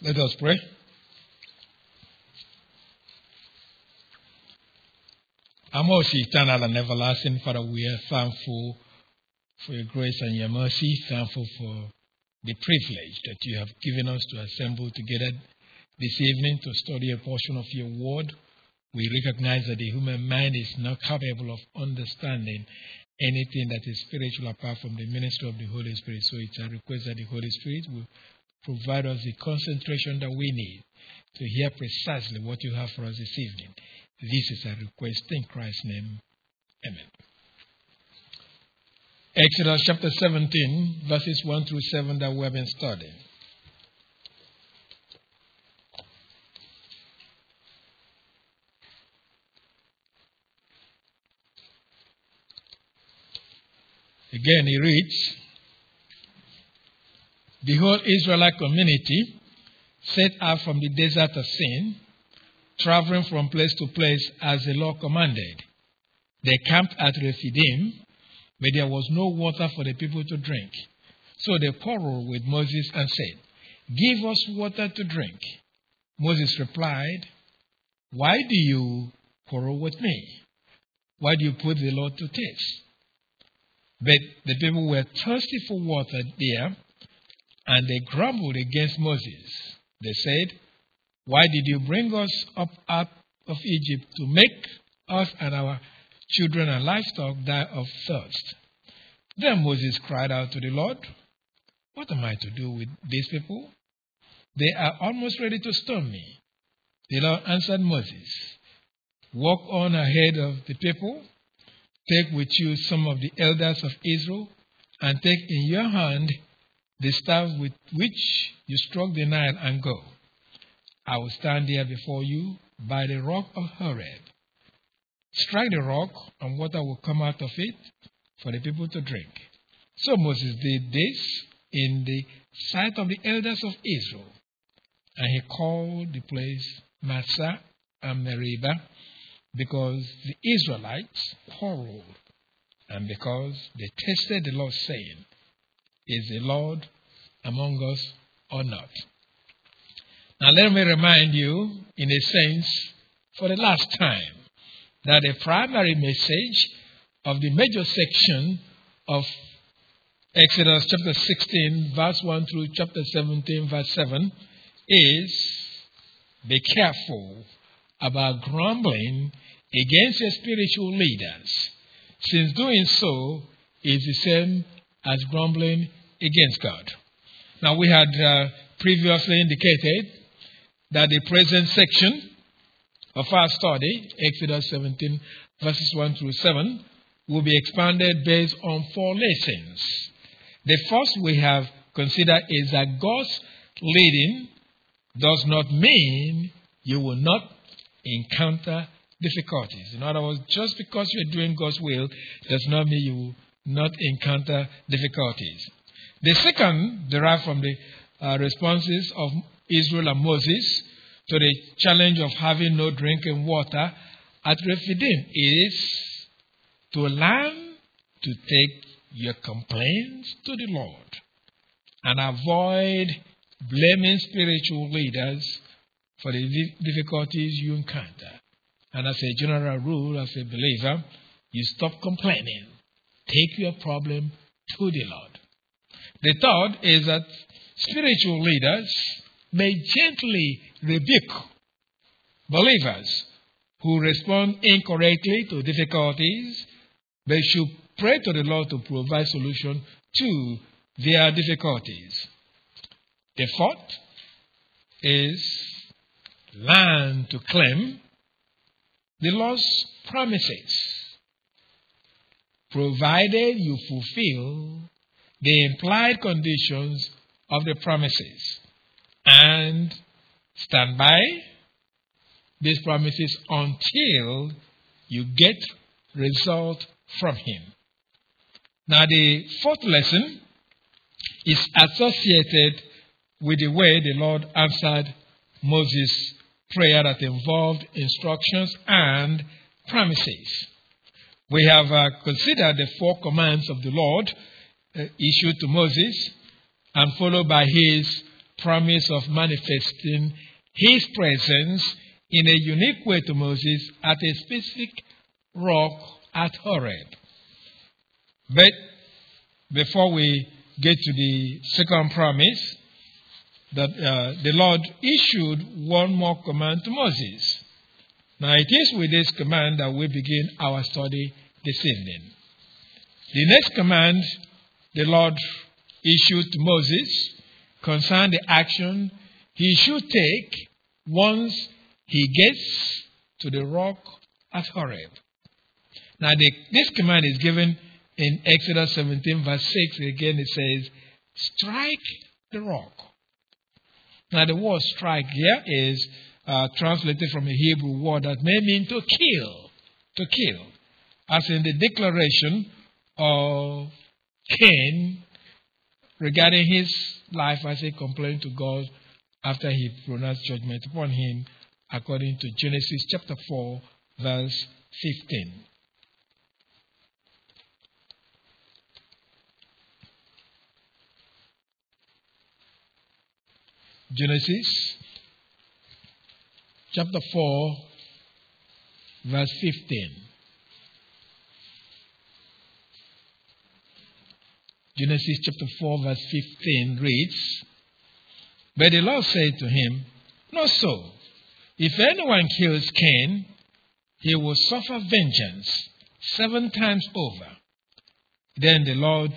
Let us pray. Our most eternal and everlasting Father, we are thankful for your grace and your mercy, thankful for the privilege that you have given us to assemble together this evening to study a portion of your word. We recognize that the human mind is not capable of understanding anything that is spiritual apart from the ministry of the Holy Spirit. So it's a request that the Holy Spirit will provide us the concentration that we need to hear precisely what you have for us this evening. This is a request in Christ's name. Amen. Exodus chapter 17, verses 1 through 7 that we have been studying. Again, he reads The whole Israelite community set out from the desert of Sin, traveling from place to place as the Lord commanded. They camped at Rephidim, but there was no water for the people to drink. So they quarreled with Moses and said, Give us water to drink. Moses replied, Why do you quarrel with me? Why do you put the Lord to test? But the people were thirsty for water there, and they grumbled against Moses. They said, Why did you bring us up out of Egypt to make us and our children and livestock die of thirst? Then Moses cried out to the Lord, What am I to do with these people? They are almost ready to stone me. The Lord answered Moses, Walk on ahead of the people Take with you some of the elders of Israel, and take in your hand the staff with which you struck the Nile, and go. I will stand there before you by the rock of Horeb. Strike the rock, and water will come out of it for the people to drink. So Moses did this in the sight of the elders of Israel, and he called the place Massah and Meribah because the Israelites quarreled and because they tested the Lord, saying, Is the Lord among us or not? Now, let me remind you, in a sense, for the last time, that the primary message of the major section of Exodus chapter 16, verse 1 through chapter 17, verse 7 is be careful about grumbling against your spiritual leaders, since doing so is the same as grumbling against God. Now, we had uh, previously indicated that the present section of our study, Exodus 17, verses 1 through 7, will be expanded based on four lessons. The first we have considered is that God's leading does not mean you will not encounter difficulties. In other words, just because you're doing God's will does not mean you will not encounter difficulties. The second, derived from the uh, responses of Israel and Moses to the challenge of having no drinking water at Rephidim, is to learn to take your complaints to the Lord and avoid blaming spiritual leaders for the difficulties you encounter. And as a general rule, as a believer, you stop complaining. Take your problem to the Lord. The third is that spiritual leaders may gently rebuke believers who respond incorrectly to difficulties. They should pray to the Lord to provide solution to their difficulties. The fourth is learn to claim the Lord's promises, provided you fulfill the implied conditions of the promises and stand by these promises until you get result from him. Now the fourth lesson is associated with the way the Lord answered Moses' prayer that involved instructions and promises. We have uh, considered the four commands of the Lord issued to Moses and followed by his promise of manifesting his presence in a unique way to Moses at a specific rock at Horeb. But before we get to the second promise, that uh, the Lord issued one more command to Moses. Now it is with this command that we begin our study this evening. The next command the Lord issued to Moses concerned the action he should take once he gets to the rock at Horeb. Now, the, this command is given in Exodus 17, verse 6. Again, it says, Strike the rock. Now, the word strike here is uh, translated from a Hebrew word that may mean to kill. To kill. As in the declaration of Cain regarding his life as he complained to God after he pronounced judgment upon him, according to Genesis chapter 4, verse 15. Genesis chapter 4, verse 15. Genesis chapter 4, verse 15 reads But the Lord said to him, Not so. If anyone kills Cain, he will suffer vengeance seven times over. Then the Lord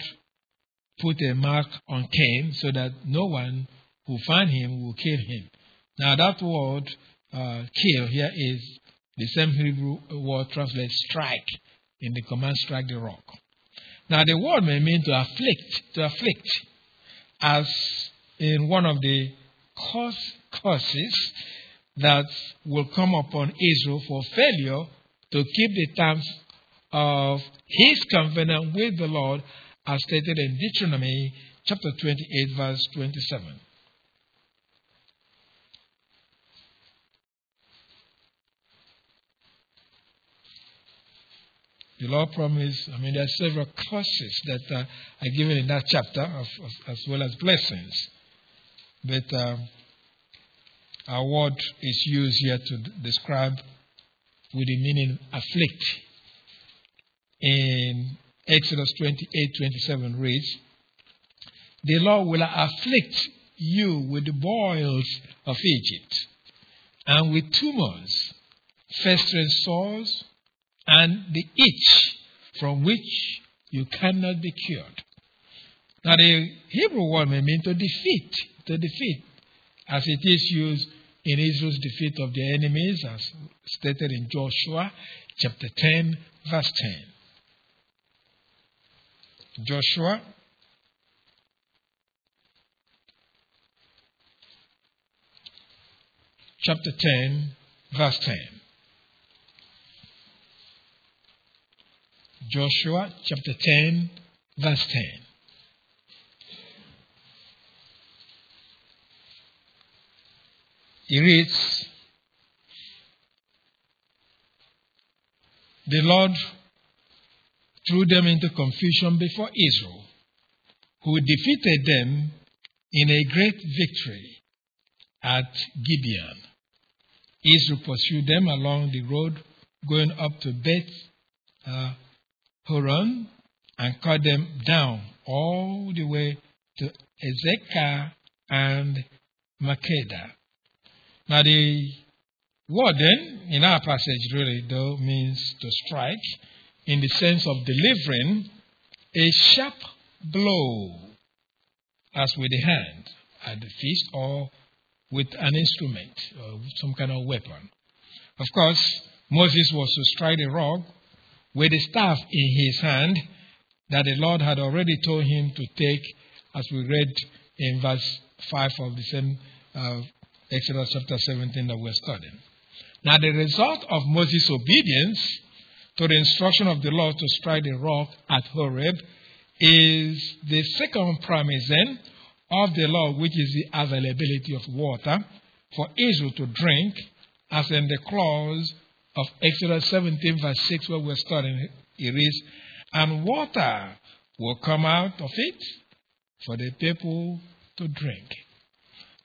put a mark on Cain so that no one who find him will kill him. Now that word uh, kill here is the same Hebrew word translated strike in the command strike the rock. Now the word may mean to afflict, to afflict, as in one of the curse, curses that will come upon Israel for failure to keep the terms of his covenant with the Lord as stated in Deuteronomy chapter 28 verse 27. The Lord promised, I mean, there are several curses that uh, are given in that chapter, of, of, as well as blessings. But uh, our word is used here to describe with the meaning afflict. In Exodus 28 27 reads, The Lord will afflict you with the boils of Egypt, and with tumors, festering sores, and the itch from which you cannot be cured. Now, the Hebrew word may mean to defeat, to defeat, as it is used in Israel's defeat of their enemies, as stated in Joshua chapter 10, verse 10. Joshua chapter 10, verse 10. Joshua chapter 10, verse 10. He reads, The Lord threw them into confusion before Israel, who defeated them in a great victory at Gibeon. Israel pursued them along the road going up to Beth uh, Horon and cut them down all the way to Azekah and Makkedah. Now, the word then in our passage really, though, means to strike in the sense of delivering a sharp blow, as with the hand at the fist or with an instrument or some kind of weapon. Of course, Moses was to strike the rock with the staff in his hand that the Lord had already told him to take, as we read in verse 5 of the same uh, Exodus chapter 17 that we're studying. Now, the result of Moses' obedience to the instruction of the Lord to strike the rock at Horeb is the second promise then of the Lord, which is the availability of water for Israel to drink, as in the clause of Exodus 17, verse 6, where we're studying, it is, and water will come out of it for the people to drink.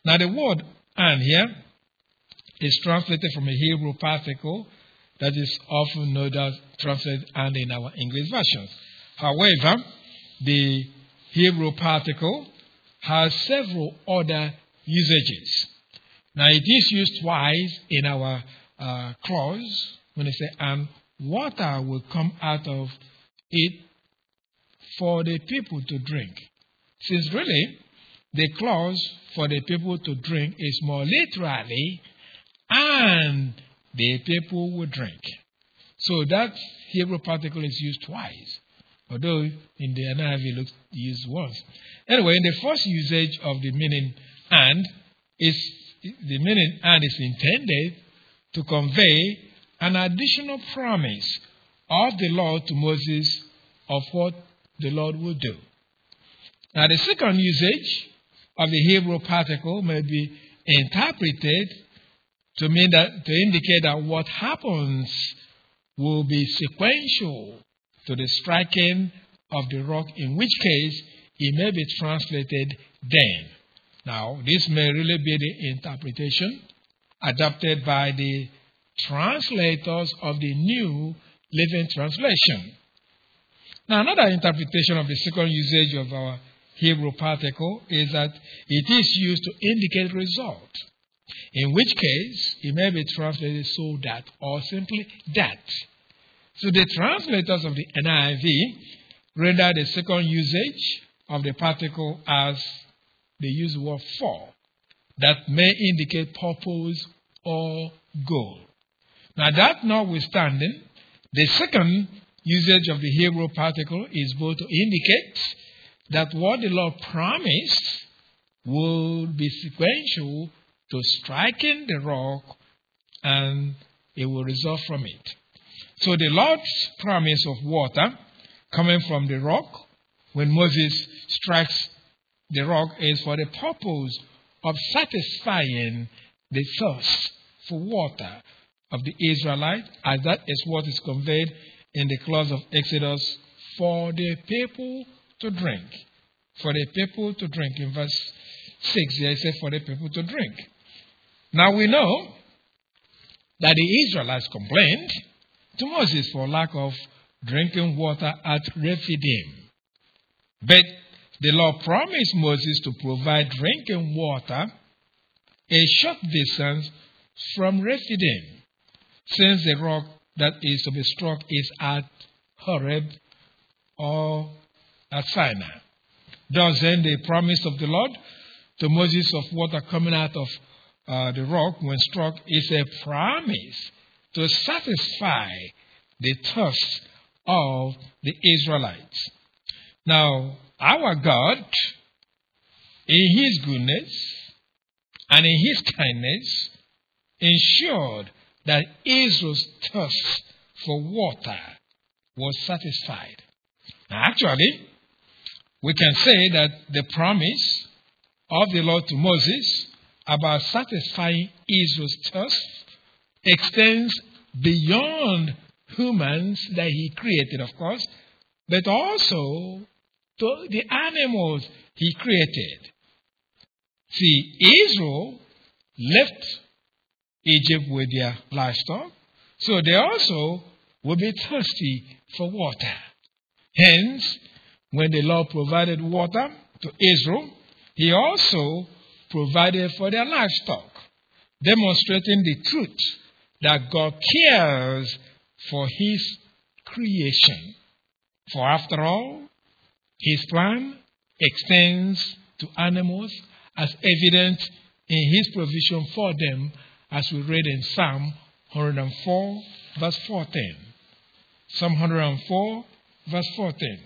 Now, the word and here is translated from a Hebrew particle that is often known as translated and in our English versions. However, the Hebrew particle has several other usages. Now, it is used twice in our uh, clause when they say, and water will come out of it for the people to drink. Since really, the clause for the people to drink is more literally, and the people will drink. So that Hebrew particle is used twice, although in the NIV it looks used once. Anyway, in the first usage of the meaning and is the meaning and is intended to convey an additional promise of the Lord to Moses of what the Lord will do. Now, the second usage of the Hebrew particle may be interpreted to mean that to indicate that what happens will be sequential to the striking of the rock, in which case it may be translated then. Now, this may really be the interpretation adopted by the translators of the New Living Translation. Now, another interpretation of the second usage of our Hebrew particle is that it is used to indicate result, in which case it may be translated so that or simply that. So the translators of the NIV render the second usage of the particle as they use the word for, that may indicate purpose or goal. Now, that notwithstanding, the second usage of the Hebrew particle is both to indicate that what the Lord promised would be sequential to striking the rock and it will result from it. So the Lord's promise of water coming from the rock when Moses strikes the rock is for the purpose of satisfying the thirst for water of the Israelites, as that is what is conveyed in the clause of Exodus for the people to drink. For the people to drink. In verse 6, there it says, for the people to drink. Now we know that the Israelites complained to Moses for lack of drinking water at Rephidim. But the Lord promised Moses to provide drinking water a short distance from Rephidim, since the rock that is to be struck is at Horeb or at Sinai. Thus, then, the promise of the Lord to Moses of water coming out of uh, the rock when struck is a promise to satisfy the thirst of the Israelites. Now, our God, in His goodness and in His kindness, ensured that Israel's thirst for water was satisfied. Now, actually, we can say that the promise of the Lord to Moses about satisfying Israel's thirst extends beyond humans that he created, of course, but also to the animals he created. See, Israel left Egypt with their livestock, so they also will be thirsty for water. Hence, when the Lord provided water to Israel, he also provided for their livestock, demonstrating the truth that God cares for his creation. For after all, his plan extends to animals as evident in his provision for them, as we read in Psalm 104, verse 14. Psalm 104, verse 14.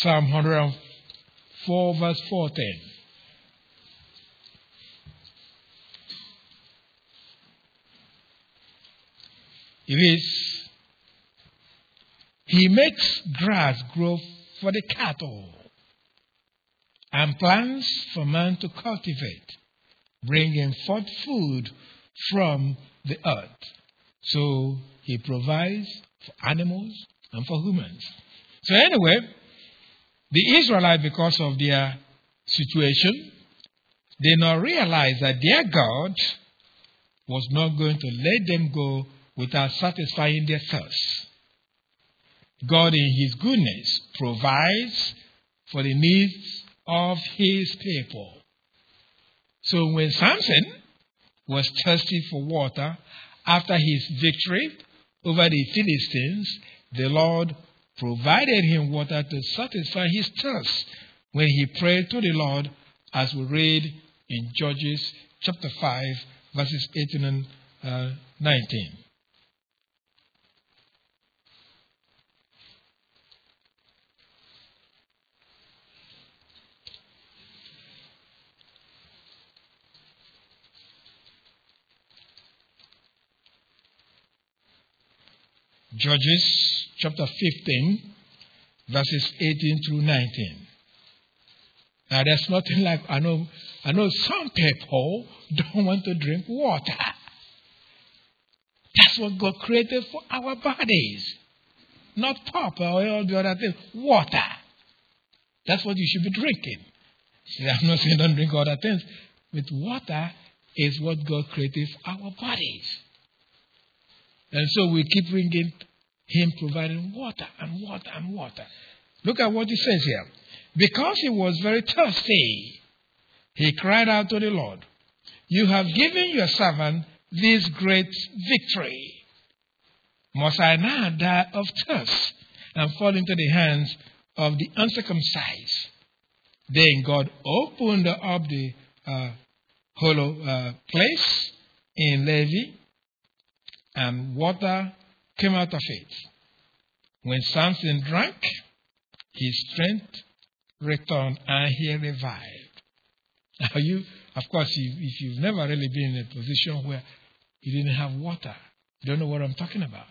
Psalm 104, verse 14. It is, He makes grass grow for the cattle and plants for man to cultivate, bringing forth food from the earth. So He provides for animals, and for humans. So, anyway, the Israelites, because of their situation, they now realize that their God was not going to let them go without satisfying their thirst. God, in His goodness, provides for the needs of His people. So when Samson was thirsty for water after his victory over the Philistines, the Lord provided him water to satisfy his thirst when he prayed to the Lord, as we read in Judges chapter 5, verses 18 and uh, 19. Judges chapter 15, verses 18 through 19. Now, there's nothing like I know. I know some people don't want to drink water. That's what God created for our bodies, not pop or all the other things. Water. That's what you should be drinking. See, I'm not saying don't drink other things, but water is what God created for our bodies. And so we keep bringing Him providing water and water and water. Look at what He says here. Because he was very thirsty, he cried out to the Lord, You have given your servant this great victory. Must I now die of thirst and fall into the hands of the uncircumcised? Then God opened up the uh, hollow uh, place in Lehi, and water came out of it. When Samson drank, his strength returned and he revived. Now, you, of course, if, you've never really been in a position where you didn't have water, you don't know what I'm talking about.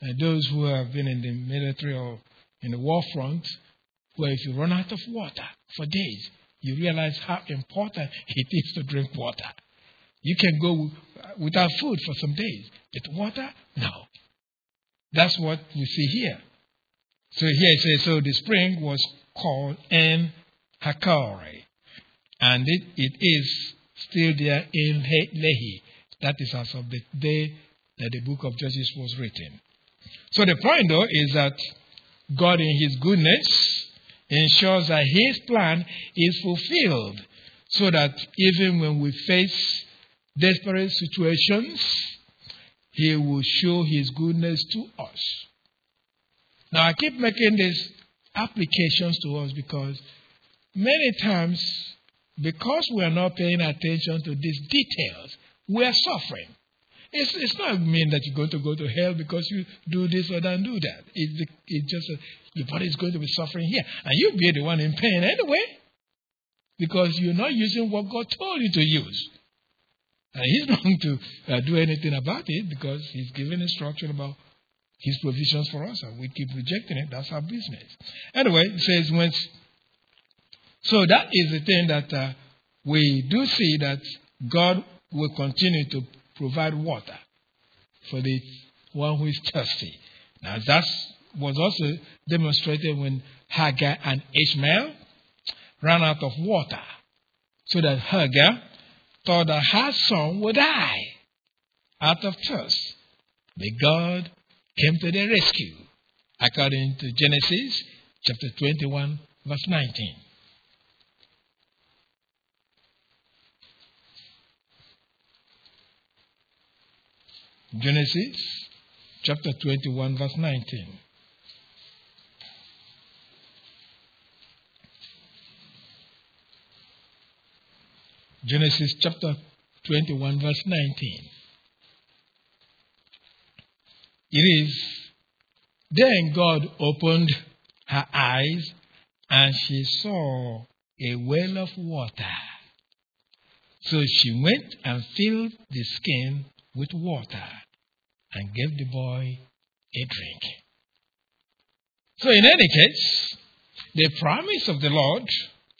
And those who have been in the military or in the war front, where if you run out of water for days, you realize how important it is to drink water. You can go without food for some days, but water, no. That's what we see here. So here it says, so the spring was called En Hakkore, and it, it is still there in Lehi. That is as of the day that the book of Judges was written. So the point, though, is that God, in His goodness, ensures that His plan is fulfilled, so that even when we face desperate situations, He will show His goodness to us. Now, I keep making these applications to us because many times, because we are not paying attention to these details, we are suffering. It's, it's not mean that you're going to go to hell because you do this or don't do that. It, it's just a, your body is going to be suffering here. And you'll be the one in pain anyway because you're not using what God told you to use. And He's not going to uh, do anything about it because He's given instruction about his provisions for us, and we keep rejecting it. That's our business. Anyway, it says when. So that is the thing that uh, we do see that God will continue to provide water for the one who is thirsty. Now that was also demonstrated when Hagar and Ishmael ran out of water, so that Hagar thought that her son would die out of thirst. But God came to their rescue, according to Genesis chapter 21, verse 19. Genesis chapter 21, verse 19. Genesis chapter 21, verse 19. It is. Then God opened her eyes and she saw a well of water. So she went and filled the skin with water and gave the boy a drink. So, in any case, the promise of the Lord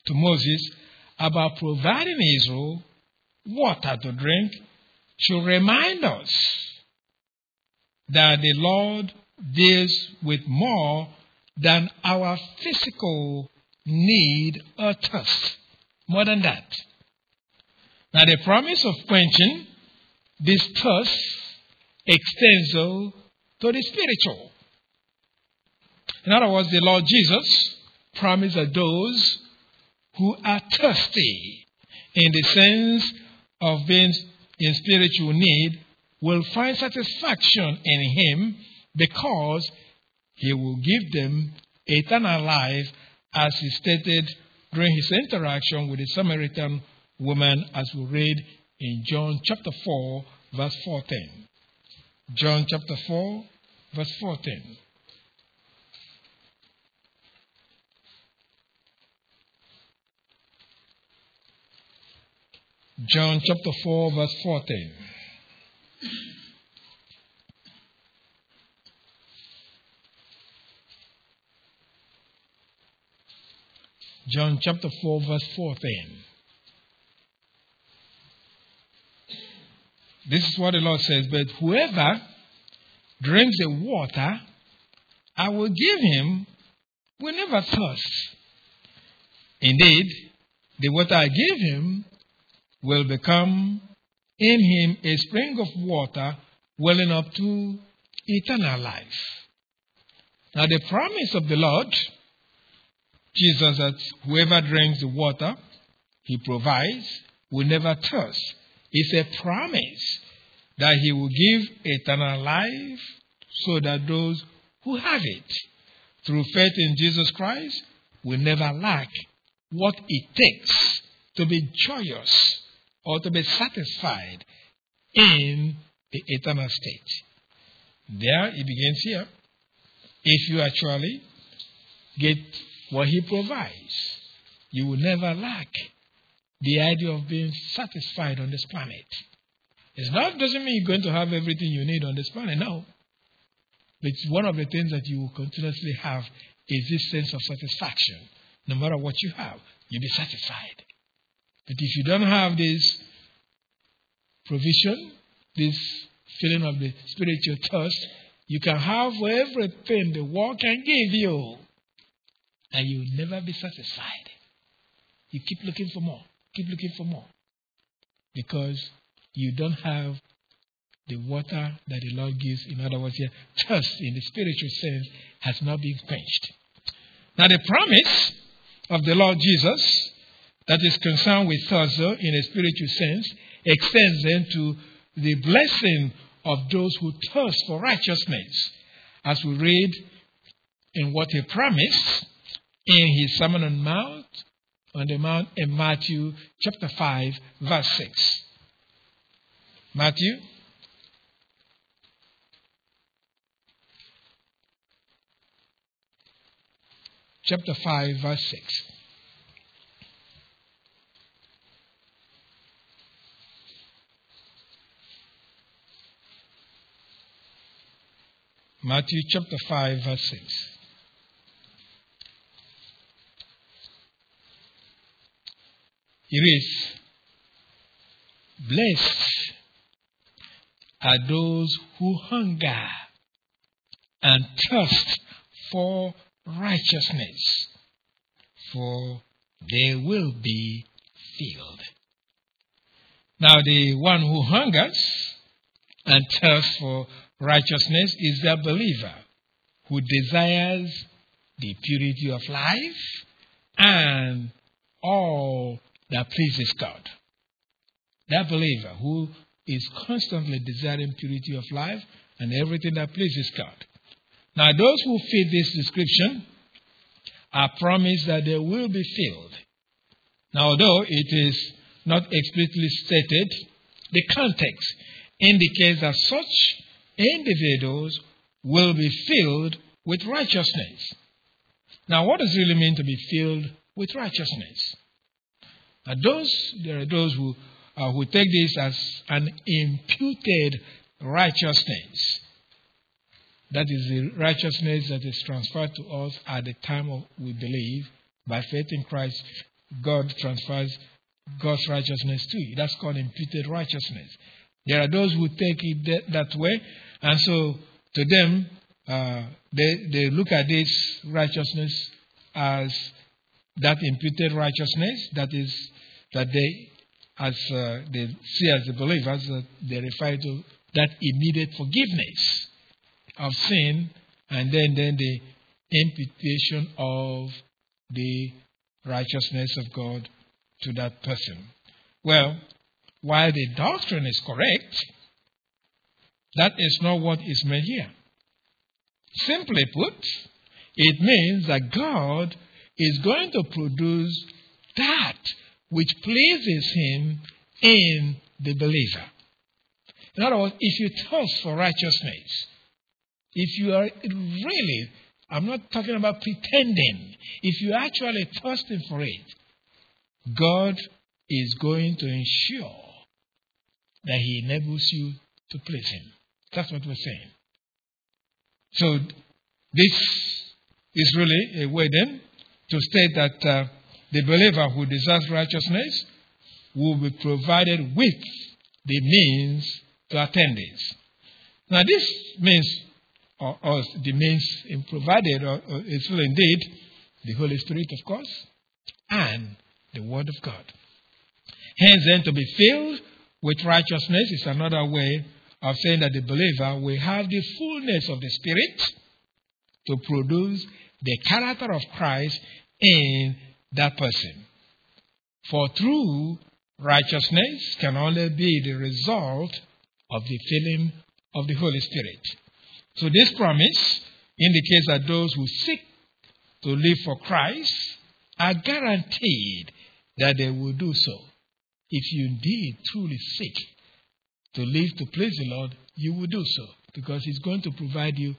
to Moses about providing Israel water to drink should remind us that the Lord deals with more than our physical need or thirst. More than that. Now, the promise of quenching this thirst extends to the spiritual. In other words, the Lord Jesus promised that those who are thirsty in the sense of being in spiritual need will find satisfaction in Him because He will give them eternal life, as He stated during His interaction with the Samaritan woman, as we read in John chapter 4, verse 14. John chapter 4, verse 14. John chapter 4, verse 14. John chapter 4, verse 14. This is what the Lord says, but whoever drinks the water I will give him will never thirst. Indeed, the water I give him will become in him a spring of water welling up to eternal life. Now, the promise of the Lord, Jesus, that whoever drinks the water he provides will never thirst. is a promise that he will give eternal life so that those who have it through faith in Jesus Christ will never lack what it takes to be joyous or to be satisfied in the eternal state. There it begins here. If you actually get what he provides, you will never lack the idea of being satisfied on this planet. It's not doesn't mean you're going to have everything you need on this planet. No. But one of the things that you will continuously have is this sense of satisfaction. No matter what you have, you'll be satisfied. But if you don't have this provision, this feeling of the spiritual thirst, you can have everything the world can give you, and you'll never be satisfied. You keep looking for more. Keep looking for more. Because you don't have the water that the Lord gives. In other words, your thirst in the spiritual sense has not been quenched. Now, the promise of the Lord Jesus that is concerned with thirst, in a spiritual sense, extends then to the blessing of those who thirst for righteousness, as we read in what he promised in his Sermon on Mount on the Mount in Matthew chapter 5, verse 6. Matthew chapter 5, verse 6. Matthew chapter 5, verse 6. It is Blessed are those who hunger and thirst for righteousness, for they will be filled. Now, the one who hungers and thirsts for righteousness is the believer who desires the purity of life and all that pleases God. That believer who is constantly desiring purity of life and everything that pleases God. Now, those who fit this description are promised that they will be filled. Now, although it is not explicitly stated, the context indicates that such individuals will be filled with righteousness. Now, what does it really mean to be filled with righteousness? Now, those there are those who uh, who take this as an imputed righteousness. That is the righteousness that is transferred to us at the time of we believe. By faith in Christ, God transfers God's righteousness to you. That's called imputed righteousness. There are those who take it that, way, and so to them, uh, they, they look at this righteousness as that imputed righteousness, that is, that they, as uh, they see as the believers, uh, they refer to that immediate forgiveness of sin, and then, then the imputation of the righteousness of God to that person. Well, while the doctrine is correct, that is not what is meant here. Simply put, it means that God is going to produce that which pleases Him in the believer. In other words, if you thirst for righteousness, if you are really, I'm not talking about pretending, if you're actually thirsting for it, God is going to ensure that He enables you to please Him. That's what we're saying. So, this is really a way then to state that uh, the believer who desires righteousness will be provided with the means to attain this. Now, this means, or, or the means provided, or, or is really indeed the Holy Spirit, of course, and the Word of God. Hence, then, to be filled with righteousness is another way of saying that the believer will have the fullness of the Spirit to produce the character of Christ in that person. For true righteousness can only be the result of the filling of the Holy Spirit. So, this promise indicates that those who seek to live for Christ are guaranteed that they will do so. If you indeed truly seek to live to please the Lord, you will do so because He's going to provide you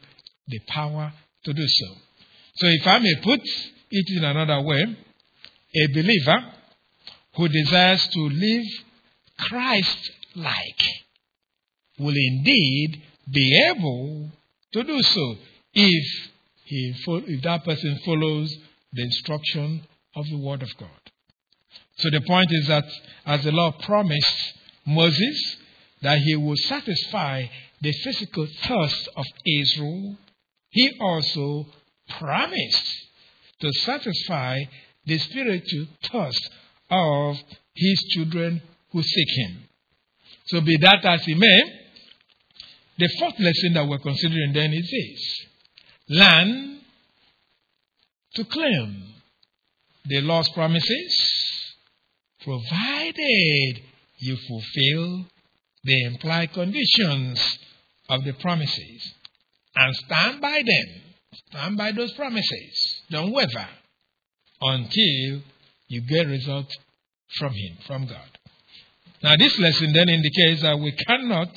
the power to do so. So, if I may put it in another way, a believer who desires to live Christ like will indeed be able to do so if, he, if that person follows the instruction of the Word of God. So the point is that as the Lord promised Moses that he would satisfy the physical thirst of Israel, he also promised to satisfy the spiritual thirst of his children who seek him. So be that as it may, the fourth lesson that we're considering then is this. Learn to claim the Lord's promises provided you fulfill the implied conditions of the promises and stand by them. Stand by those promises. Don't waver until you get results from Him, from God. Now, this lesson then indicates that we cannot,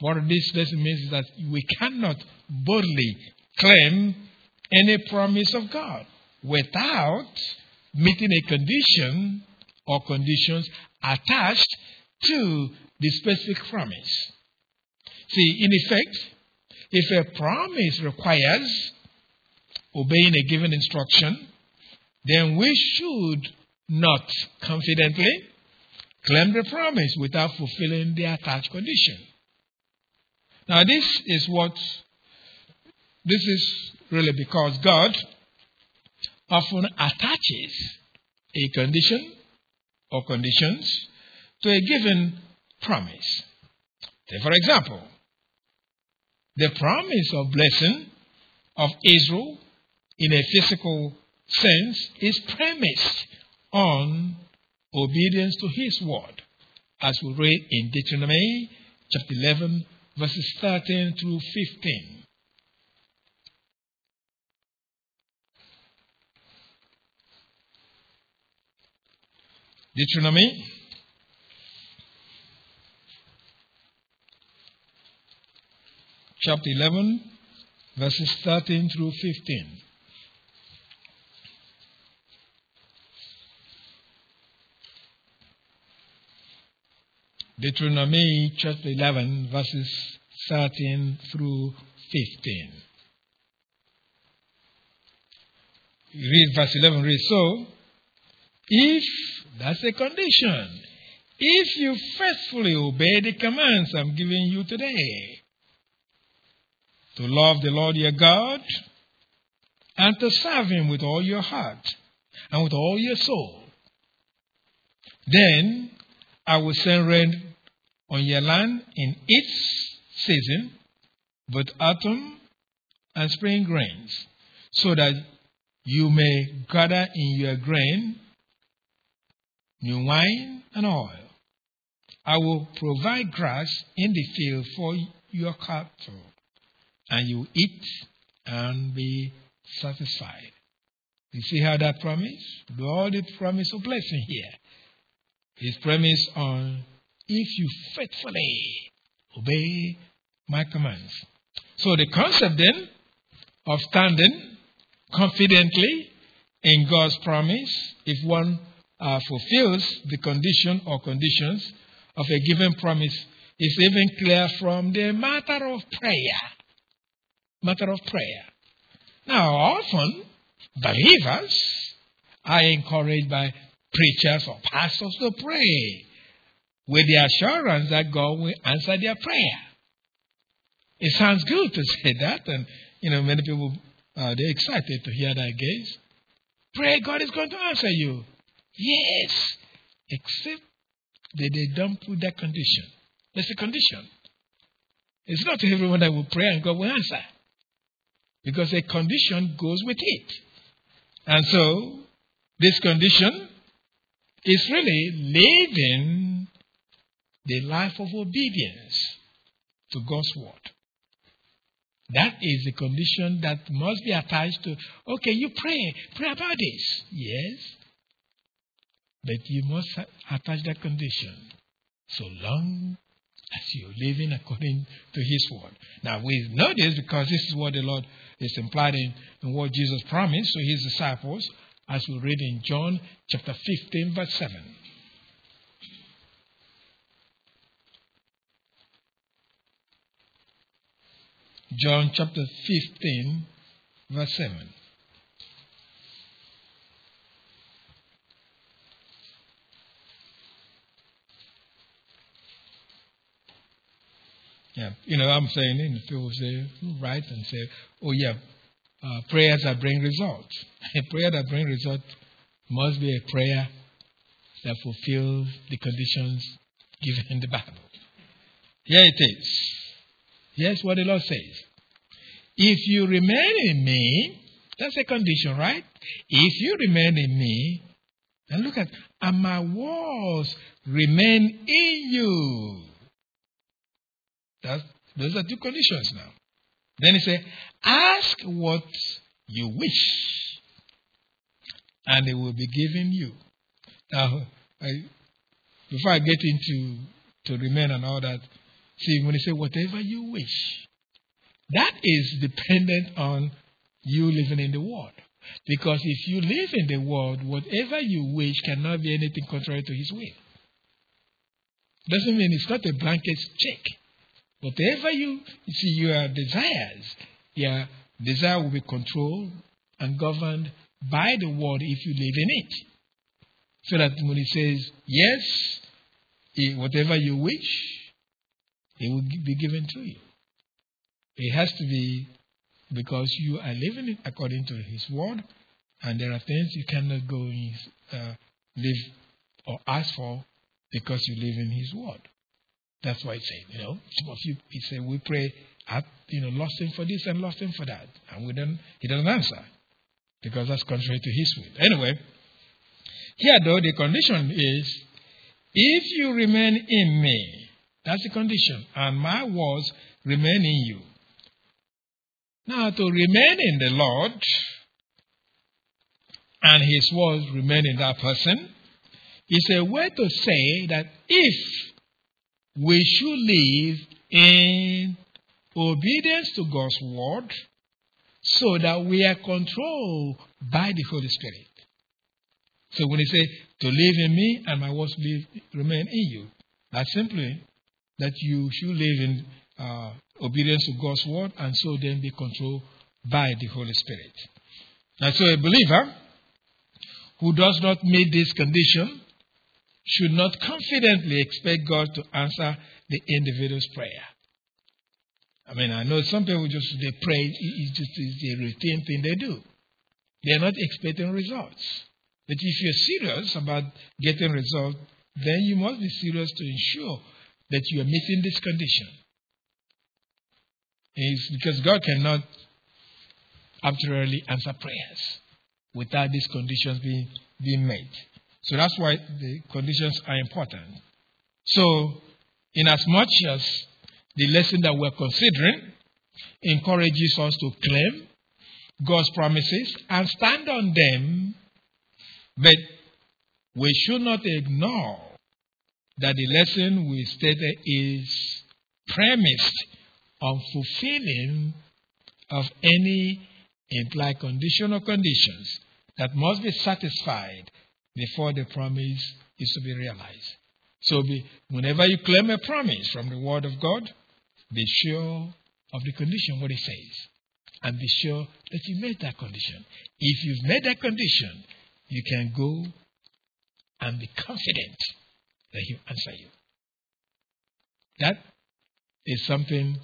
what this lesson means is that we cannot boldly claim any promise of God without meeting a condition or conditions attached to the specific promise. See, in effect, if a promise requires obeying a given instruction, then we should not confidently claim the promise without fulfilling the attached condition. Now, this is what, this is really because God often attaches a condition or conditions to a given promise. Say, for example, the promise of blessing of Israel in a physical sense is premised on obedience to his word, as we read in Deuteronomy chapter 11, verses 13 through 15. Deuteronomy chapter 11, verses 13 through 15. Deuteronomy chapter 11, verses 13 through 15. Read verse 11, read so. If that's a condition. If you faithfully obey the commands I'm giving you today, to love the Lord your God and to serve him with all your heart and with all your soul. Then I will send rain on your land in its season, both autumn and spring grains, so that you may gather in your grain, new wine, and oil. I will provide grass in the field for your cattle, and you eat and be satisfied. You see how that promise? God the promise of blessing here. His promise on if you faithfully obey my commands. So the concept then of standing confidently in God's promise, if one uh, fulfills the condition or conditions of a given promise, is even clear from the matter of prayer. Matter of prayer. Now, often believers are encouraged by preachers or pastors to pray with the assurance that God will answer their prayer. It sounds good to say that, and you know many people uh, they're excited to hear that gaze. Pray, God is going to answer you. Yes, except that they don't put that condition. There's a condition. It's not everyone that will pray and God will answer, because a condition goes with it. And so, this condition is really living the life of obedience to God's word. That is the condition that must be attached to, okay, you pray, pray about this. Yes. But you must attach that condition so long as you're living according to His word. Now, we know this because this is what the Lord is implied in, in what Jesus promised to His disciples, as we read in John chapter 15, verse 7. John chapter 15, verse 7. Yeah, you know, I'm saying, and people say, right, and say, oh, yeah, uh, prayers that bring results. A prayer that brings results must be a prayer that fulfills the conditions given in the Bible. Here it is. Here's what the Lord says. If you remain in me, that's a condition, right? If you remain in me, and look at, and my words remain in you. That's, those are two conditions now. Then he said, Ask what you wish, and it will be given you. Now, I, before I get into to remain and all that, see, when he said, Whatever you wish, that is dependent on you living in the world. Because if you live in the world, whatever you wish cannot be anything contrary to his will. Doesn't mean it's not a blanket check. Whatever you, see, your desires, your desire will be controlled and governed by the word if you live in it. So that when he says, yes, whatever you wish, it will be given to you. It has to be because you are living it according to his word, and there are things you cannot go and uh, live or ask for because you live in his word. That's why he said, you know, some of you, he said, we pray, at, you know, lost him for this and lost him for that. And we don't, he doesn't answer because that's contrary to his will. Anyway, here though, the condition is, if you remain in me, that's the condition, and my words remain in you. Now, to remain in the Lord and his words remain in that person is a way to say that if we should live in obedience to God's word so that we are controlled by the Holy Spirit. So when he say to live in me and my words live, remain in you, that's simply that you should live in uh, obedience to God's word and so then be controlled by the Holy Spirit. And so a believer who does not meet this condition should not confidently expect God to answer the individual's prayer. I mean, I know some people just they pray, it's just it's a routine thing they do. They're not expecting results. But if you're serious about getting results, then you must be serious to ensure that you are meeting this condition. It's because God cannot arbitrarily answer prayers without these conditions being, being met. So that's why the conditions are important. So, in as much as the lesson that we're considering encourages us to claim God's promises and stand on them, but we should not ignore that the lesson we stated is premised on fulfilling of any implied condition or conditions that must be satisfied before the promise is to be realized. So, be, whenever you claim a promise from the Word of God, be sure of the condition, what it says, and be sure that you made that condition. If you've made that condition, you can go and be confident that He'll answer you. That is something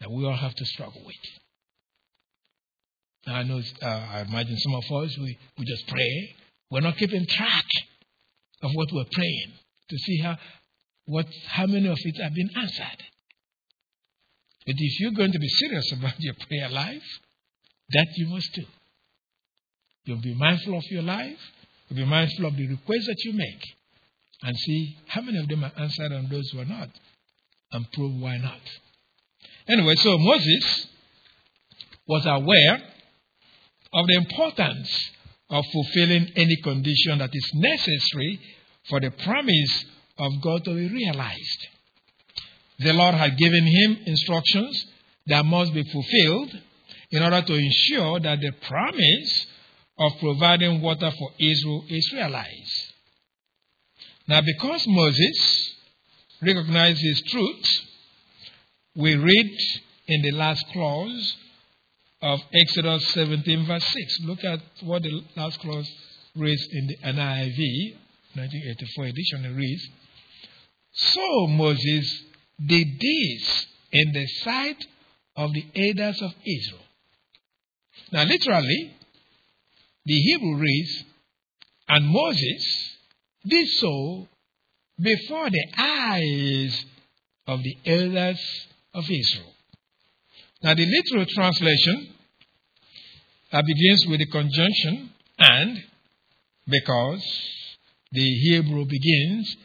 that we all have to struggle with. Now, I know, uh, I imagine some of us, we, we just pray. We're not keeping track of what we're praying to see how, what, how many of it have been answered. But if you're going to be serious about your prayer life, that you must do. You'll be mindful of your life, you'll be mindful of the requests that you make, and see how many of them are answered and those who are not, and prove why not. Anyway, so Moses was aware of the importance of fulfilling any condition that is necessary for the promise of God to be realized. The Lord had given him instructions that must be fulfilled in order to ensure that the promise of providing water for Israel is realized. Now, because Moses recognized his truth, we read in the last clause of Exodus 17, verse 6. Look at what the last clause reads in the NIV, 1984 edition. It reads So Moses did this in the sight of the elders of Israel. Now, literally, the Hebrew reads, And Moses did so before the eyes of the elders of Israel. Now, the literal translation uh, begins with the conjunction and because the Hebrew begins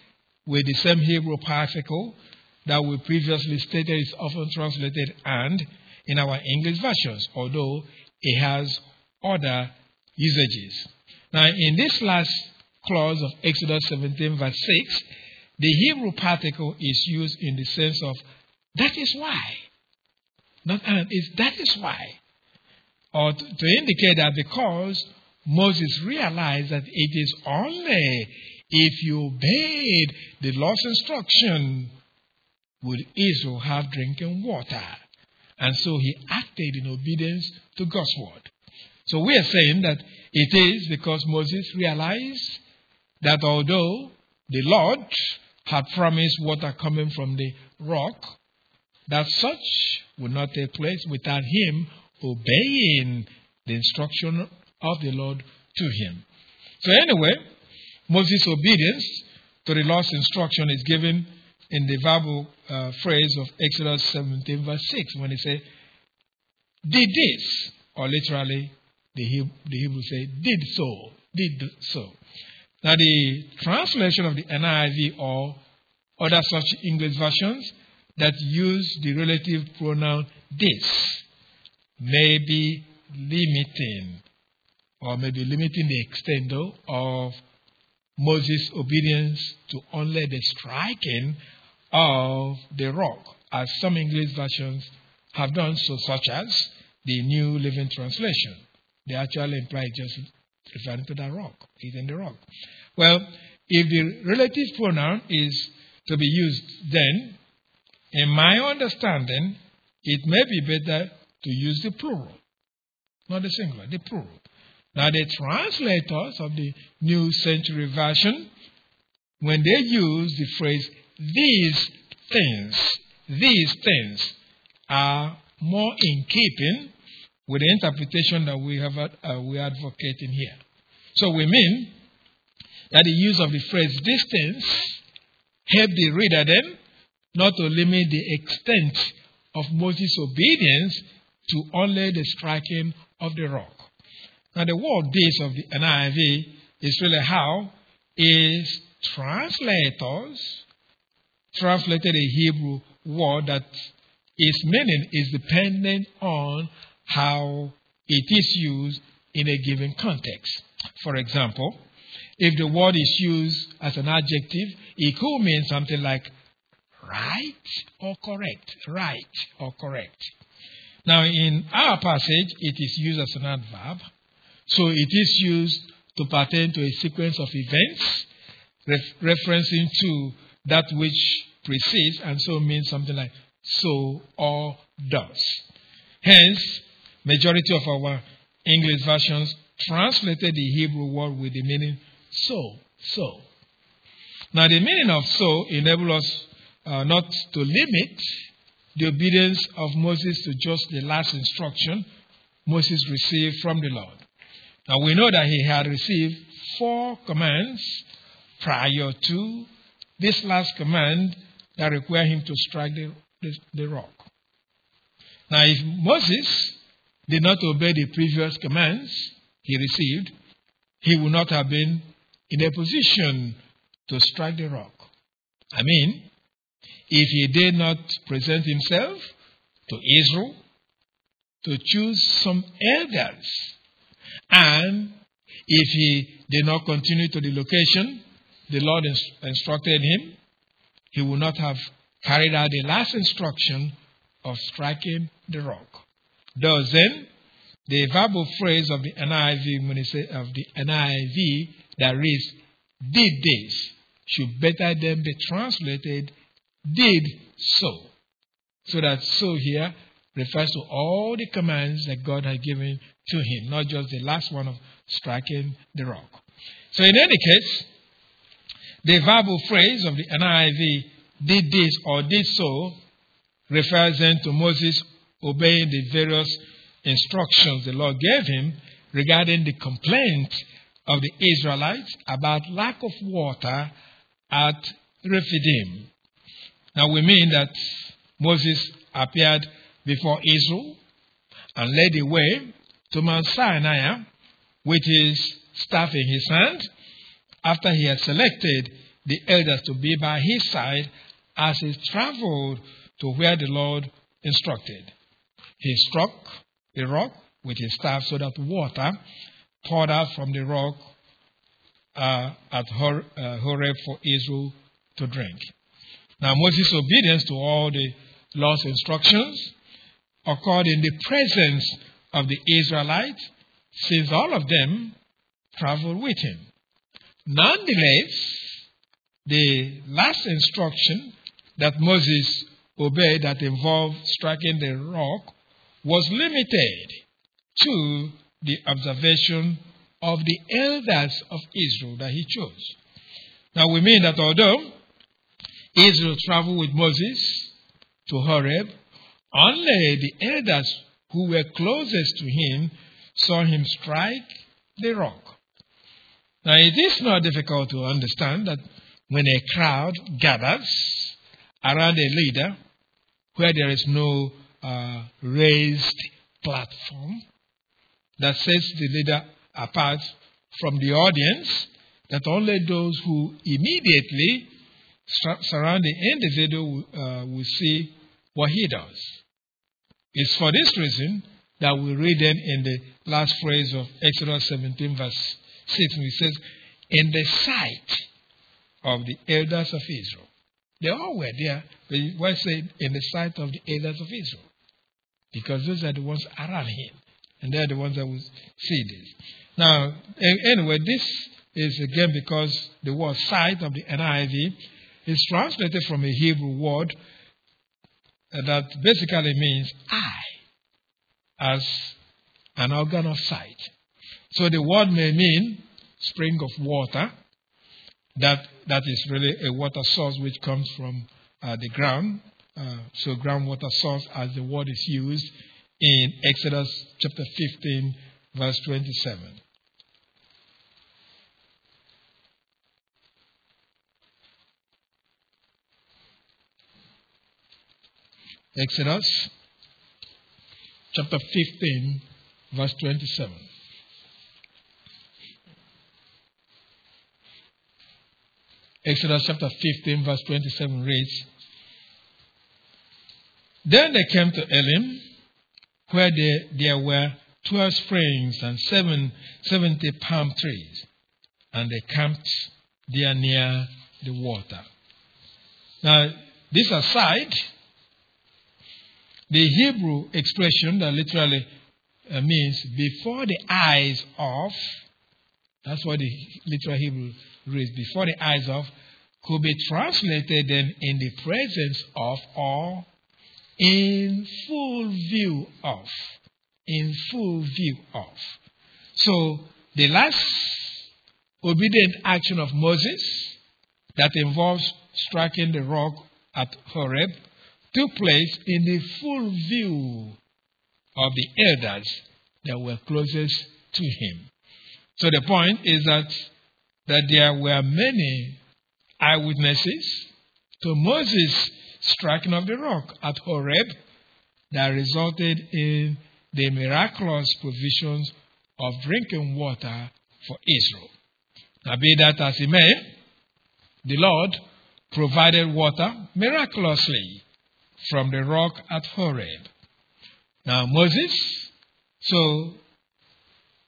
with the same Hebrew particle that we previously stated is often translated and in our English versions, although it has other usages. Now, in this last clause of Exodus 17, verse 6, the Hebrew particle is used in the sense of that is why. Not is that is why. Or to, to indicate that because Moses realized that it is only if you obeyed the Lord's instruction would Israel have drinking water. And so he acted in obedience to God's word. So we are saying that it is because Moses realized that although the Lord had promised water coming from the rock, that such would not take place without him obeying the instruction of the Lord to him. So, anyway, Moses' obedience to the Lord's instruction is given in the verbal uh, phrase of Exodus 17, verse 6, when he said, did this, or literally, the Hebrew, the Hebrew say, did so, did so. Now, the translation of the NIV or other such English versions that use the relative pronoun this may be limiting or maybe limiting the extent of Moses' obedience to only the striking of the rock, as some English versions have done so, such as the New Living Translation. They actually imply just referring to that rock, hitting the rock. Well, if the relative pronoun is to be used, then, in my understanding, it may be better to use the plural, not the singular, the plural. Now, the translators of the New Century Version, when they use the phrase these things, these things, are more in keeping with the interpretation that we have uh, we are advocating here. So we mean that the use of the phrase distance help the reader then not to limit the extent of Moses' obedience to only the striking of the rock. Now the word this of the NIV is really how is translators translated a Hebrew word that its meaning is dependent on how it is used in a given context. For example, if the word is used as an adjective, it could mean something like right or correct, right or correct. Now, in our passage, it is used as an adverb, so it is used to pertain to a sequence of events ref- referencing to that which precedes and so means something like so or does. Hence, majority of our English versions translated the Hebrew word with the meaning so, so. Now, the meaning of so enables us uh, not to limit the obedience of Moses to just the last instruction Moses received from the Lord. Now, we know that he had received four commands prior to this last command that required him to strike the, the, the rock. Now, if Moses did not obey the previous commands he received, he would not have been in a position to strike the rock. I mean, if he did not present himself to Israel to choose some elders, and if he did not continue to the location the Lord instructed him, he would not have carried out the last instruction of striking the rock. Thus, then, the verbal phrase of the NIV, of the NIV that reads, did this, should better than be translated, did so. So that so here refers to all the commands that God had given to him, not just the last one of striking the rock. So, in any case, the verbal phrase of the NIV, did this or did so, refers then to Moses obeying the various instructions the Lord gave him regarding the complaint of the Israelites about lack of water at Rephidim. Now we mean that Moses appeared before Israel and led the way to Mount Sinai with his staff in his hand after he had selected the elders to be by his side as he traveled to where the Lord instructed. He struck the rock with his staff so that water poured out from the rock uh, at uh, Horeb for Israel to drink. Now, Moses' obedience to all the Lord's instructions occurred in the presence of the Israelites, since all of them traveled with him. Nonetheless, the last instruction that Moses obeyed that involved striking the rock was limited to the observation of the elders of Israel that he chose. Now we mean that although Israel traveled with Moses to Horeb, only the elders who were closest to him saw him strike the rock. Now, it is not difficult to understand that when a crowd gathers around a leader where there is no uh, raised platform that sets the leader apart from the audience, that only those who immediately surround the individual uh, will see what he does. It's for this reason that we read them in the last phrase of Exodus 17, verse 6, and it says, In the sight of the elders of Israel. They all were there, but why say in the sight of the elders of Israel? Because those are the ones around him, and they're the ones that will see this. Now, anyway, this is again because the word sight of the NIV is translated from a Hebrew word that basically means eye, as an organ of sight. So the word may mean spring of water. That, that is really a water source which comes from uh, the ground uh, so groundwater source as the word is used in Exodus chapter 15, verse 27. Exodus chapter 15, verse 27. Exodus chapter 15, verse 27 reads Then they came to Elim, where they, there were 12 springs and seven, 70 palm trees, and they camped there near the water. Now, this aside, the Hebrew expression that literally uh, means before the eyes of, that's what the literal Hebrew reads, before the eyes of, could be translated then in the presence of or in full view of. In full view of. So the last obedient action of Moses that involves striking the rock at Horeb took place in the full view of the elders that were closest to him. So the point is that, that there were many eyewitnesses to Moses' striking of the rock at Horeb that resulted in the miraculous provisions of drinking water for Israel. Now, be that as it may, the Lord provided water miraculously from the rock at Horeb. Now, Moses, so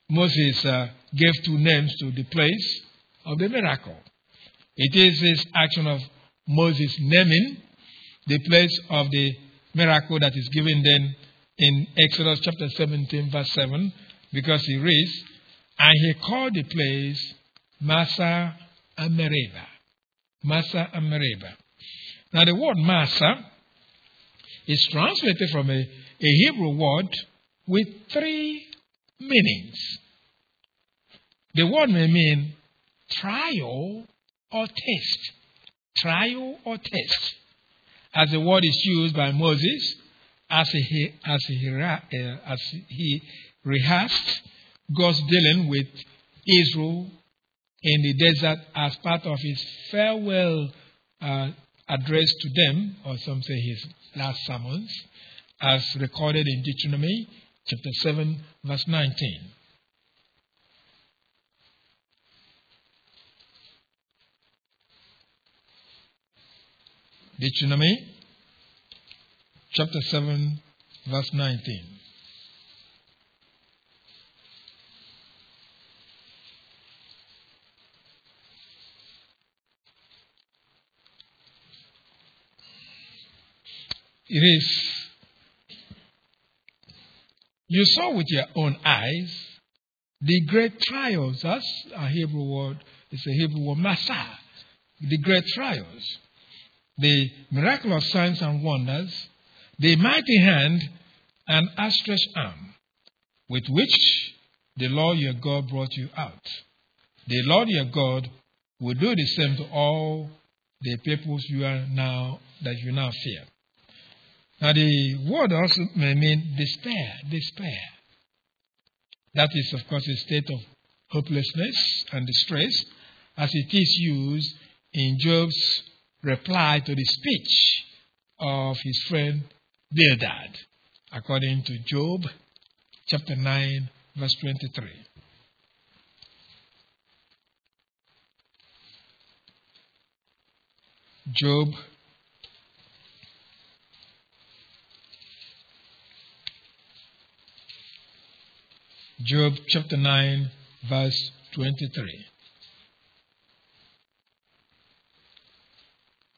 Moses uh, gave two names to the place of the miracle. It is this action of Moses naming the place of the miracle that is given then in Exodus chapter 17, verse 7, because he reads, And he called the place Massah and. Massah and. Now, the word Massah is translated from a, a Hebrew word with three meanings. The word may mean trial or test. Trial or test. As the word is used by Moses, as he, as he, uh, as he rehearsed God's dealing with Israel in the desert as part of his farewell uh, address to them, or some say his last sermons, as recorded in Deuteronomy chapter 7, verse 19. Deuteronomy chapter 7, verse 19. It is, you saw with your own eyes the great trials. That's a Hebrew word. It's a Hebrew word, Massah. The great trials. The miraculous signs and wonders. The mighty hand and outstretched arm with which the Lord your God brought you out. The Lord your God will do the same to all the peoples you are now that you now fear. Now, the word also may mean despair, despair. That is, of course, a state of hopelessness and distress, as it is used in Job's reply to the speech of his friend Bildad, according to Job chapter 9, verse 23. Job Job chapter 9, verse 23.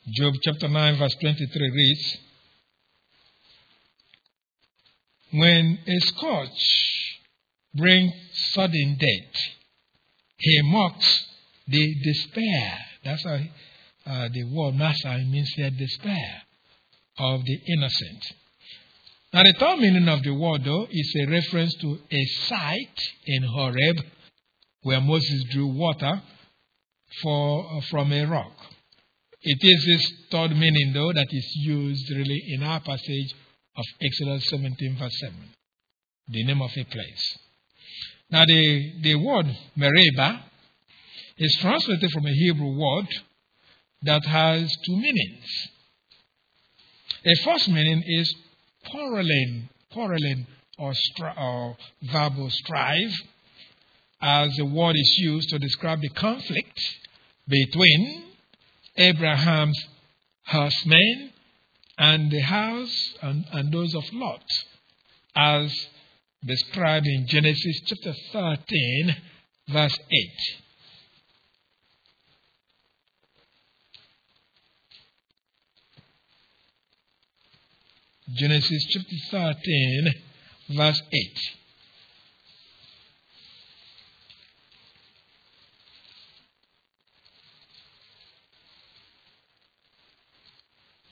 Job chapter 9, verse 23 reads When a scourge brings sudden death, he mocks the despair. That's how uh, the word Massah means here despair of the innocent. Now, the third meaning of the word, though, is a reference to a site in Horeb where Moses drew water for, uh, from a rock. It is this third meaning, though, that is used really in our passage of Exodus 17, verse 7, the name of a place. Now, the, the word Meribah is translated from a Hebrew word that has two meanings. A first meaning is quarreling, quarreling or, stri- or verbal strife, as the word is used to describe the conflict between Abraham's horsemen and the house and, and those of Lot, as described in Genesis chapter 13, verse 8. Genesis chapter 13, verse 8.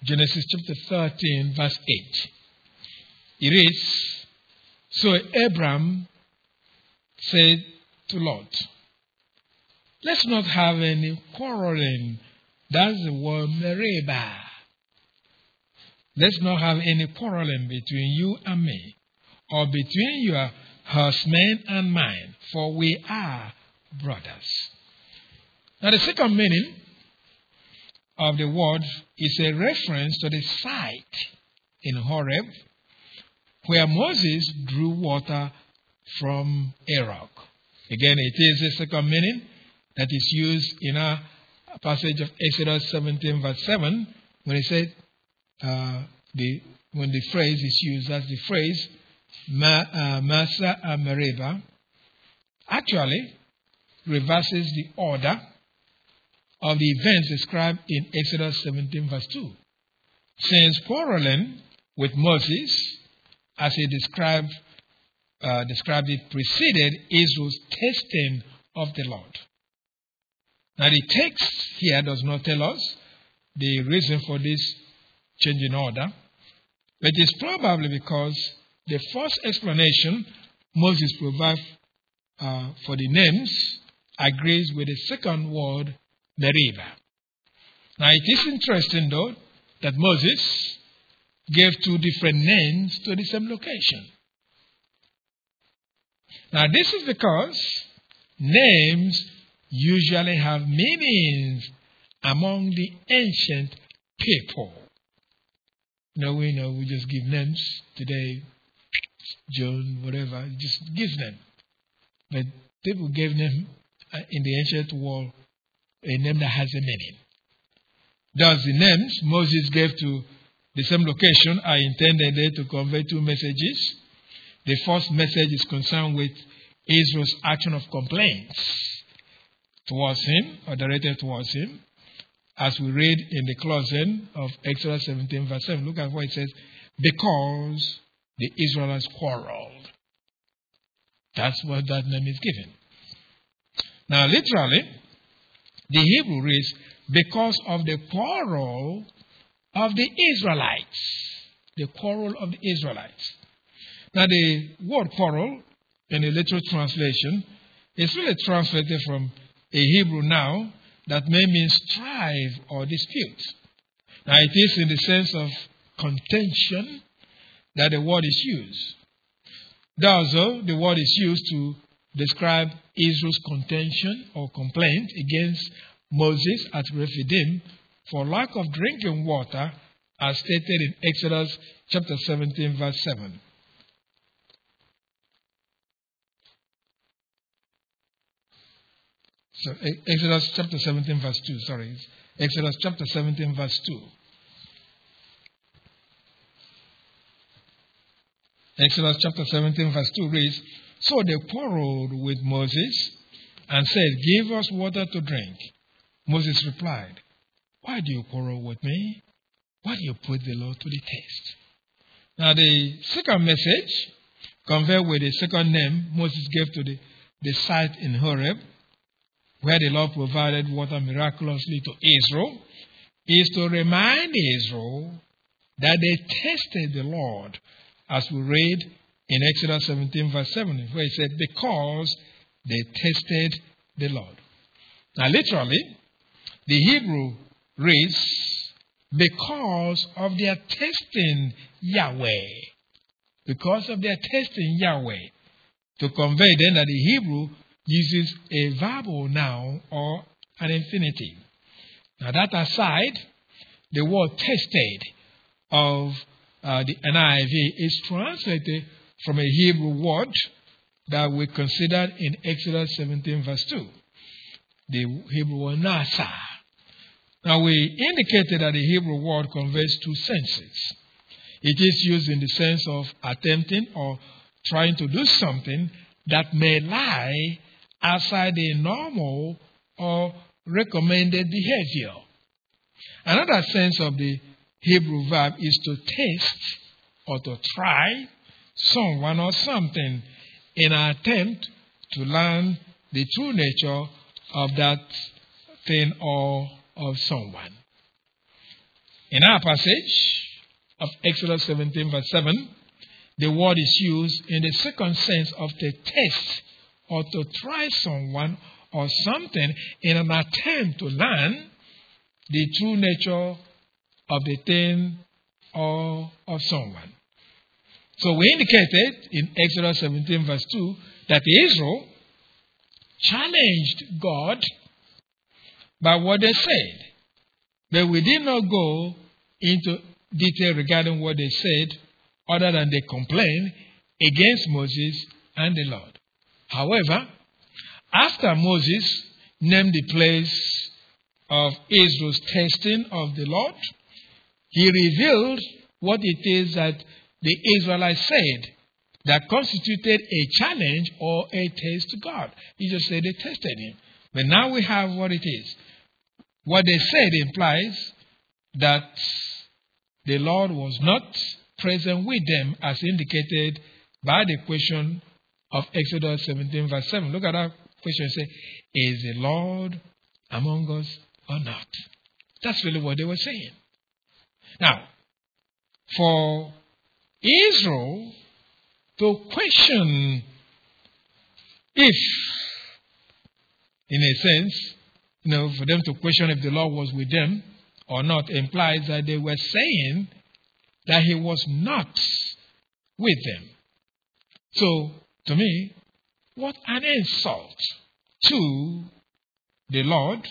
Genesis chapter 13, verse 8. It reads So Abram said to Lot, Let's not have any quarreling. That's the word Meribah. Let's not have any quarreling between you and me, or between your husband and mine, for we are brothers. Now, the second meaning of the word is a reference to the site in Horeb where Moses drew water from a rock. Again, it is a second meaning that is used in a passage of Exodus 17, verse 7, when he said, uh, the, when the phrase is used as the phrase uh, Massah and actually reverses the order of the events described in Exodus 17, verse 2. Since quarreling with Moses, as he described, uh, described it, preceded Israel's testing of the Lord. Now, the text here does not tell us the reason for this change in order, but it is probably because the first explanation Moses provides uh, for the names agrees with the second word Meribah. Now it is interesting though that Moses gave two different names to the same location. Now this is because names usually have meanings among the ancient people. No, we we just give names today, John, whatever, just give them. But people gave them uh, in the ancient world a name that has a meaning. Thus, the names Moses gave to the same location are intended there to convey two messages. The first message is concerned with Israel's action of complaints towards him or directed towards him. As we read in the closing of Exodus 17, verse 7, look at what it says because the Israelites quarreled. That's what that name is given. Now, literally, the Hebrew reads, because of the quarrel of the Israelites. The quarrel of the Israelites. Now, the word quarrel in the literal translation is really translated from a Hebrew now that may mean strife or dispute. Now, it is in the sense of contention that the word is used. Also, the word is used to describe Israel's contention or complaint against Moses at Rephidim for lack of drinking water, as stated in Exodus chapter 17, verse 7. So, Exodus chapter 17, verse 2, sorry. Exodus chapter 17, verse 2. Exodus chapter 17, verse 2 reads, so they quarreled with Moses and said, Give us water to drink. Moses replied, Why do you quarrel with me? Why do you put the law to the test? Now, the second message, conveyed with the second name Moses gave to the, the site in Horeb, where the Lord provided water miraculously to Israel, is to remind Israel that they tested the Lord, as we read in Exodus 17, verse 7, where he said, Because they tested the Lord. Now, literally, the Hebrew reads, because of their testing Yahweh. Because of their testing Yahweh. To convey then that the Hebrew uses a verbal noun or an infinitive. Now, that aside, the word tested of uh, the NIV is translated from a Hebrew word that we considered in Exodus 17, verse 2. The Hebrew word nasa. Now, we indicated that the Hebrew word conveys two senses. It is used in the sense of attempting or trying to do something that may lie outside the normal or recommended behavior. Another sense of the Hebrew verb is to test or to try someone or something in an attempt to learn the true nature of that thing or of someone. In our passage of Exodus 17, verse 7, the word is used in the second sense of the test or to try someone or something in an attempt to learn the true nature of the thing or of someone. So we indicated in Exodus 17, verse 2, that Israel challenged God by what they said. But we did not go into detail regarding what they said, other than they complained against Moses and the Lord. However, after Moses named the place of Israel's testing of the Lord, he revealed what it is that the Israelites said that constituted a challenge or a test to God. He just said they tested him. But now we have what it is. What they said implies that the Lord was not present with them as indicated by the question of Exodus 17, verse 7. Look at that question. Say, Is the Lord among us or not? That's really what they were saying. Now, for Israel to question if, in a sense, you know, for them to question if the Lord was with them or not implies that they were saying that he was not with them. So, to me, what an insult to the Lord,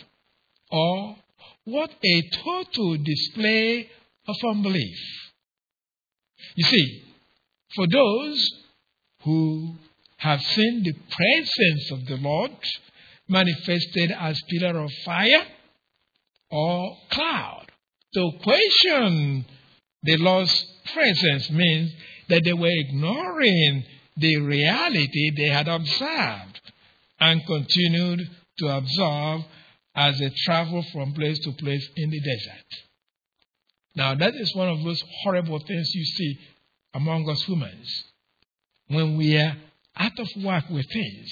or what a total display of unbelief. You see, for those who have seen the presence of the Lord manifested as pillar of fire or cloud, to question the Lord's presence means that they were ignoring the reality they had observed and continued to observe as they traveled from place to place in the desert. Now, that is one of those horrible things you see among us humans. When we are out of work with things,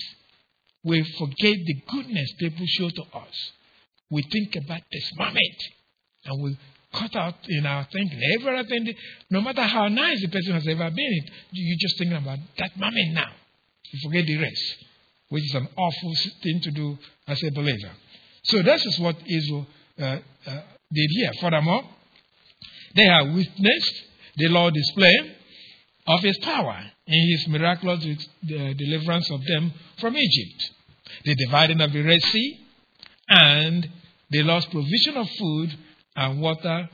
we forget the goodness people show to us. We think about this moment and we cut out in our thinking everything, no matter how nice the person has ever been, you're just think about that moment now. You forget the rest, which is an awful thing to do as a believer. So this is what Israel uh, uh, did here. Furthermore, they have witnessed the Lord display of his power in his miraculous deliverance of them from Egypt, the dividing of the Red Sea, and the Lord's provision of food and water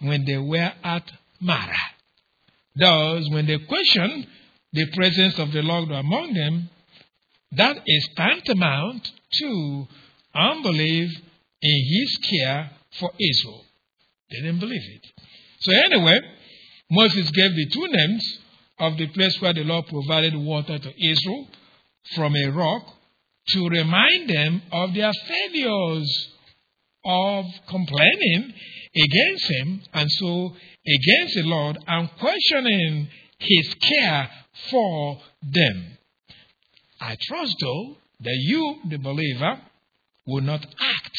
when they were at Marah. Thus, when they questioned the presence of the Lord among them, that is tantamount to unbelief in his care for Israel. They didn't believe it. So, anyway, Moses gave the two names of the place where the Lord provided water to Israel from a rock to remind them of their failures of complaining against him and so against the Lord and questioning his care for them. I trust, though, that you, the believer, will not act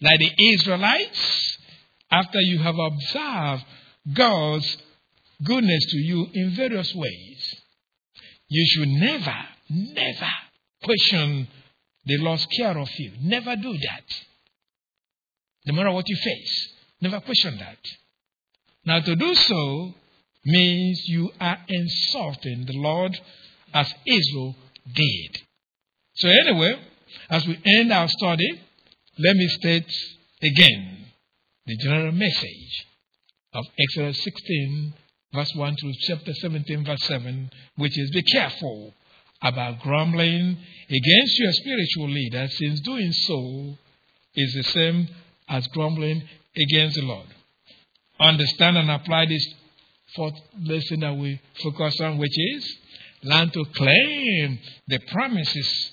like the Israelites after you have observed God's goodness to you in various ways. You should never, never question the Lord's care of you. Never do that. No matter what you face. Never question that. Now, to do so means you are insulting the Lord as Israel did. So, anyway, as we end our study, let me state again the general message of Exodus 16, verse 1 through chapter 17, verse 7, which is be careful about grumbling against your spiritual leader, since doing so is the same as grumbling against the Lord. Understand and apply this fourth lesson that we focus on, which is learn to claim the promises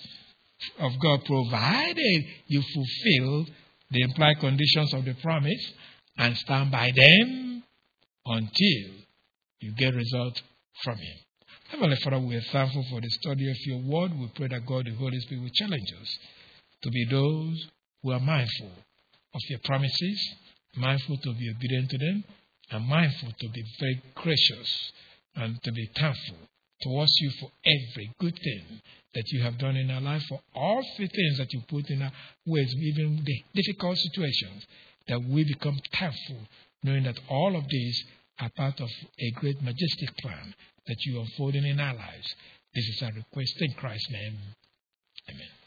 of God provided you fulfill the implied conditions of the promise and stand by them until you get results from Him. Heavenly Father, we are thankful for the study of your word. We pray that God, the Holy Spirit, will challenge us to be those who are mindful of your promises, mindful to be obedient to them, and mindful to be very gracious and to be thankful towards you for every good thing that you have done in our life, for all the things that you put in our ways, even the difficult situations, that we become thankful, knowing that all of these are part of a great majestic plan that you are unfolding in our lives. This is our request in Christ's name. Amen.